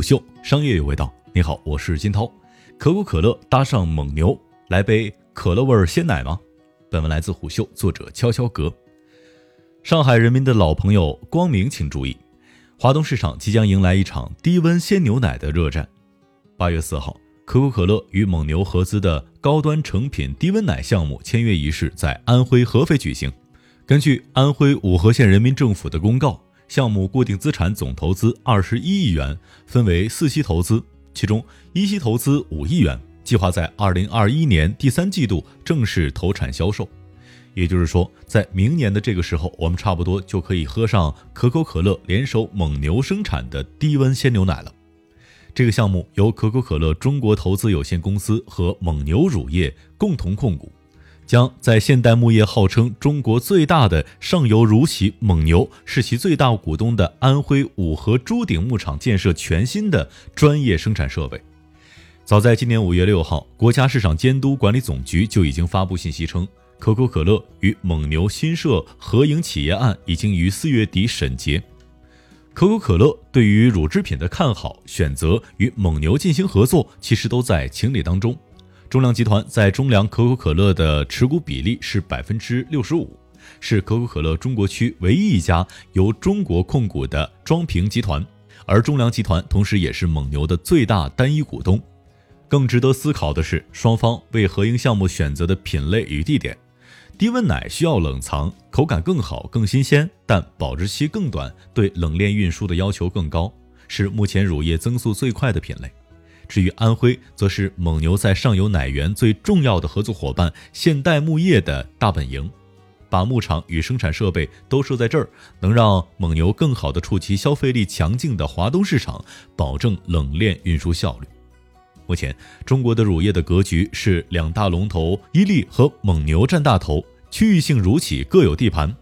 虎秀商业有味道。你好，我是金涛。可口可乐搭上蒙牛，来杯可乐味鲜奶吗？本文来自虎嗅，作者悄悄格。上海人民的老朋友光明，请注意，华东市场即将迎来一场低温鲜牛奶的热战。八月四号，可口可乐与蒙牛合资的高端成品低温奶项目签约仪式在安徽合肥举行。根据安徽五河县人民政府的公告。项目固定资产总投资二十一亿元，分为四期投资，其中一期投资五亿元，计划在二零二一年第三季度正式投产销售。也就是说，在明年的这个时候，我们差不多就可以喝上可口可乐联手蒙牛生产的低温鲜牛奶了。这个项目由可口可乐中国投资有限公司和蒙牛乳业共同控股。将在现代牧业号称中国最大的上游乳企蒙牛是其最大股东的安徽五河朱顶牧场建设全新的专业生产设备。早在今年五月六号，国家市场监督管理总局就已经发布信息称，可口可乐与蒙牛新设合营企业案已经于四月底审结。可口可乐对于乳制品的看好，选择与蒙牛进行合作，其实都在情理当中。中粮集团在中粮可口可乐的持股比例是百分之六十五，是可口可乐中国区唯一一家由中国控股的装瓶集团。而中粮集团同时也是蒙牛的最大单一股东。更值得思考的是，双方为合营项目选择的品类与地点。低温奶需要冷藏，口感更好、更新鲜，但保质期更短，对冷链运输的要求更高，是目前乳业增速最快的品类。至于安徽，则是蒙牛在上游奶源最重要的合作伙伴现代牧业的大本营，把牧场与生产设备都设在这儿，能让蒙牛更好地触及消费力强劲的华东市场，保证冷链运输效率。目前，中国的乳业的格局是两大龙头伊利和蒙牛占大头，区域性乳企各有地盘。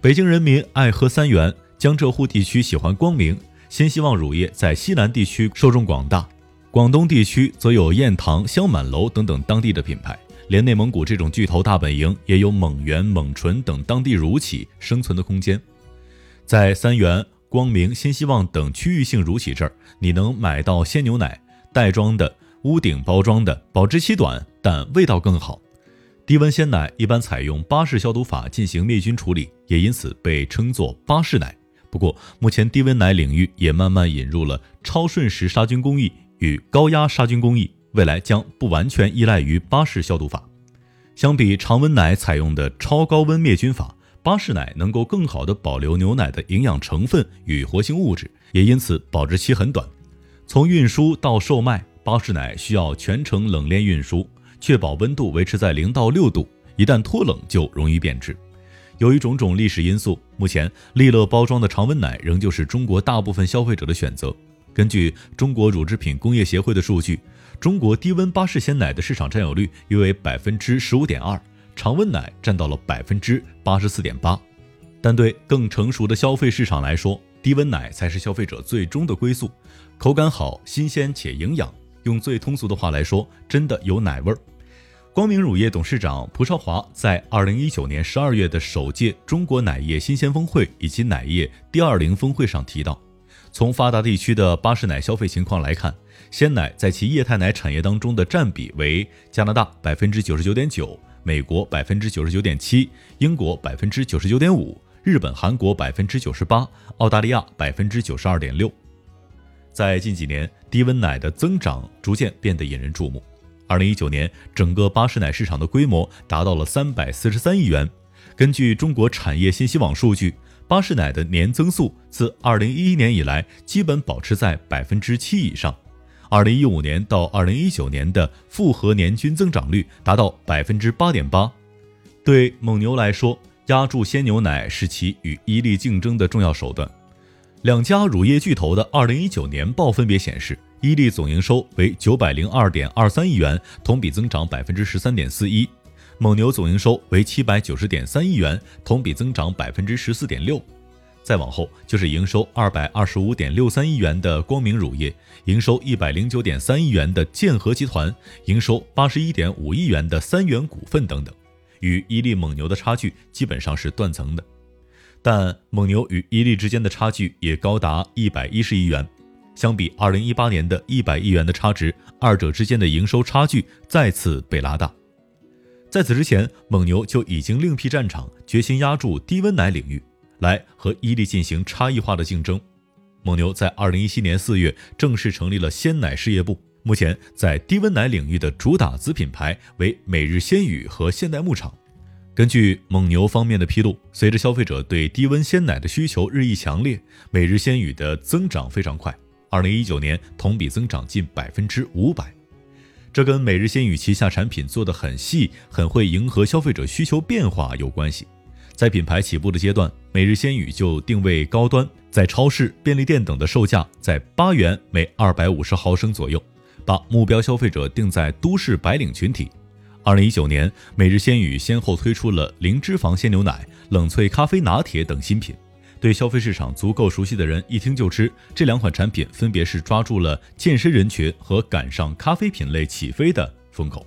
北京人民爱喝三元，江浙沪地区喜欢光明，新希望乳业在西南地区受众广大。广东地区则有燕塘、香满楼等等当地的品牌，连内蒙古这种巨头大本营也有蒙元、蒙纯等当地乳企生存的空间。在三元、光明、新希望等区域性乳企这儿，你能买到鲜牛奶，袋装的、屋顶包装的，保质期短，但味道更好。低温鲜奶一般采用巴氏消毒法进行灭菌处理，也因此被称作巴氏奶。不过，目前低温奶领域也慢慢引入了超瞬时杀菌工艺。与高压杀菌工艺，未来将不完全依赖于巴氏消毒法。相比常温奶采用的超高温灭菌法，巴氏奶能够更好地保留牛奶的营养成分与活性物质，也因此保质期很短。从运输到售卖，巴氏奶需要全程冷链运输，确保温度维持在零到六度，一旦脱冷就容易变质。由于种种历史因素，目前利乐包装的常温奶仍旧是中国大部分消费者的选择。根据中国乳制品工业协会的数据，中国低温巴氏鲜奶的市场占有率约为百分之十五点二，常温奶占到了百分之八十四点八。但对更成熟的消费市场来说，低温奶才是消费者最终的归宿，口感好、新鲜且营养。用最通俗的话来说，真的有奶味儿。光明乳业董事长蒲少华在二零一九年十二月的首届中国奶业新鲜峰会以及奶业第二零峰会上提到。从发达地区的巴氏奶消费情况来看，鲜奶在其液态奶产业当中的占比为加拿大百分之九十九点九，美国百分之九十九点七，英国百分之九十九点五，日本、韩国百分之九十八，澳大利亚百分之九十二点六。在近几年，低温奶的增长逐渐变得引人注目。二零一九年，整个巴氏奶市场的规模达到了三百四十三亿元。根据中国产业信息网数据。巴氏奶的年增速自二零一一年以来基本保持在百分之七以上，二零一五年到二零一九年的复合年均增长率达到百分之八点八。对蒙牛来说，压住鲜牛奶是其与伊利竞争的重要手段。两家乳业巨头的二零一九年报分别显示，伊利总营收为九百零二点二三亿元，同比增长百分之十三点四一。蒙牛总营收为七百九十点三亿元，同比增长百分之十四点六。再往后就是营收二百二十五点六三亿元的光明乳业，营收一百零九点三亿元的建和集团，营收八十一点五亿元的三元股份等等。与伊利、蒙牛的差距基本上是断层的，但蒙牛与伊利之间的差距也高达一百一十亿元。相比2018年的一百亿元的差值，二者之间的营收差距再次被拉大。在此之前，蒙牛就已经另辟战场，决心压住低温奶领域，来和伊利进行差异化的竞争。蒙牛在2017年4月正式成立了鲜奶事业部，目前在低温奶领域的主打子品牌为每日鲜语和现代牧场。根据蒙牛方面的披露，随着消费者对低温鲜奶的需求日益强烈，每日鲜语的增长非常快，2019年同比增长近百分之五百。这跟每日鲜语旗下产品做得很细、很会迎合消费者需求变化有关系。在品牌起步的阶段，每日鲜语就定位高端，在超市、便利店等的售价在八元每二百五十毫升左右，把目标消费者定在都市白领群体。二零一九年，每日鲜语先后推出了零脂肪鲜牛奶、冷萃咖啡拿铁等新品。对消费市场足够熟悉的人，一听就知这两款产品分别是抓住了健身人群和赶上咖啡品类起飞的风口。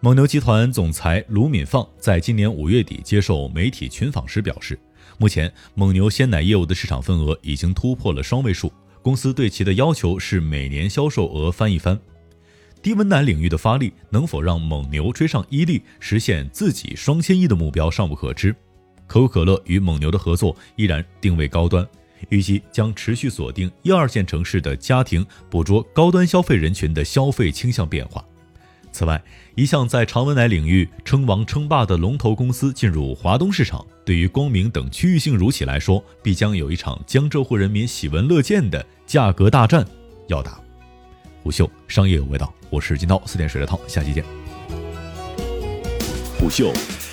蒙牛集团总裁卢敏放在今年五月底接受媒体群访时表示，目前蒙牛鲜奶业务的市场份额已经突破了双位数，公司对其的要求是每年销售额翻一番。低温奶领域的发力能否让蒙牛追上伊利，实现自己双千亿的目标尚不可知。可口可乐与蒙牛的合作依然定位高端，预计将持续锁定一二线城市的家庭，捕捉高端消费人群的消费倾向变化。此外，一向在常温奶领域称王称霸的龙头公司进入华东市场，对于光明等区域性乳企来说，必将有一场江浙沪人民喜闻乐见的价格大战要打。虎嗅商业有味道，我是金涛，四点水的涛，下期见。虎嗅。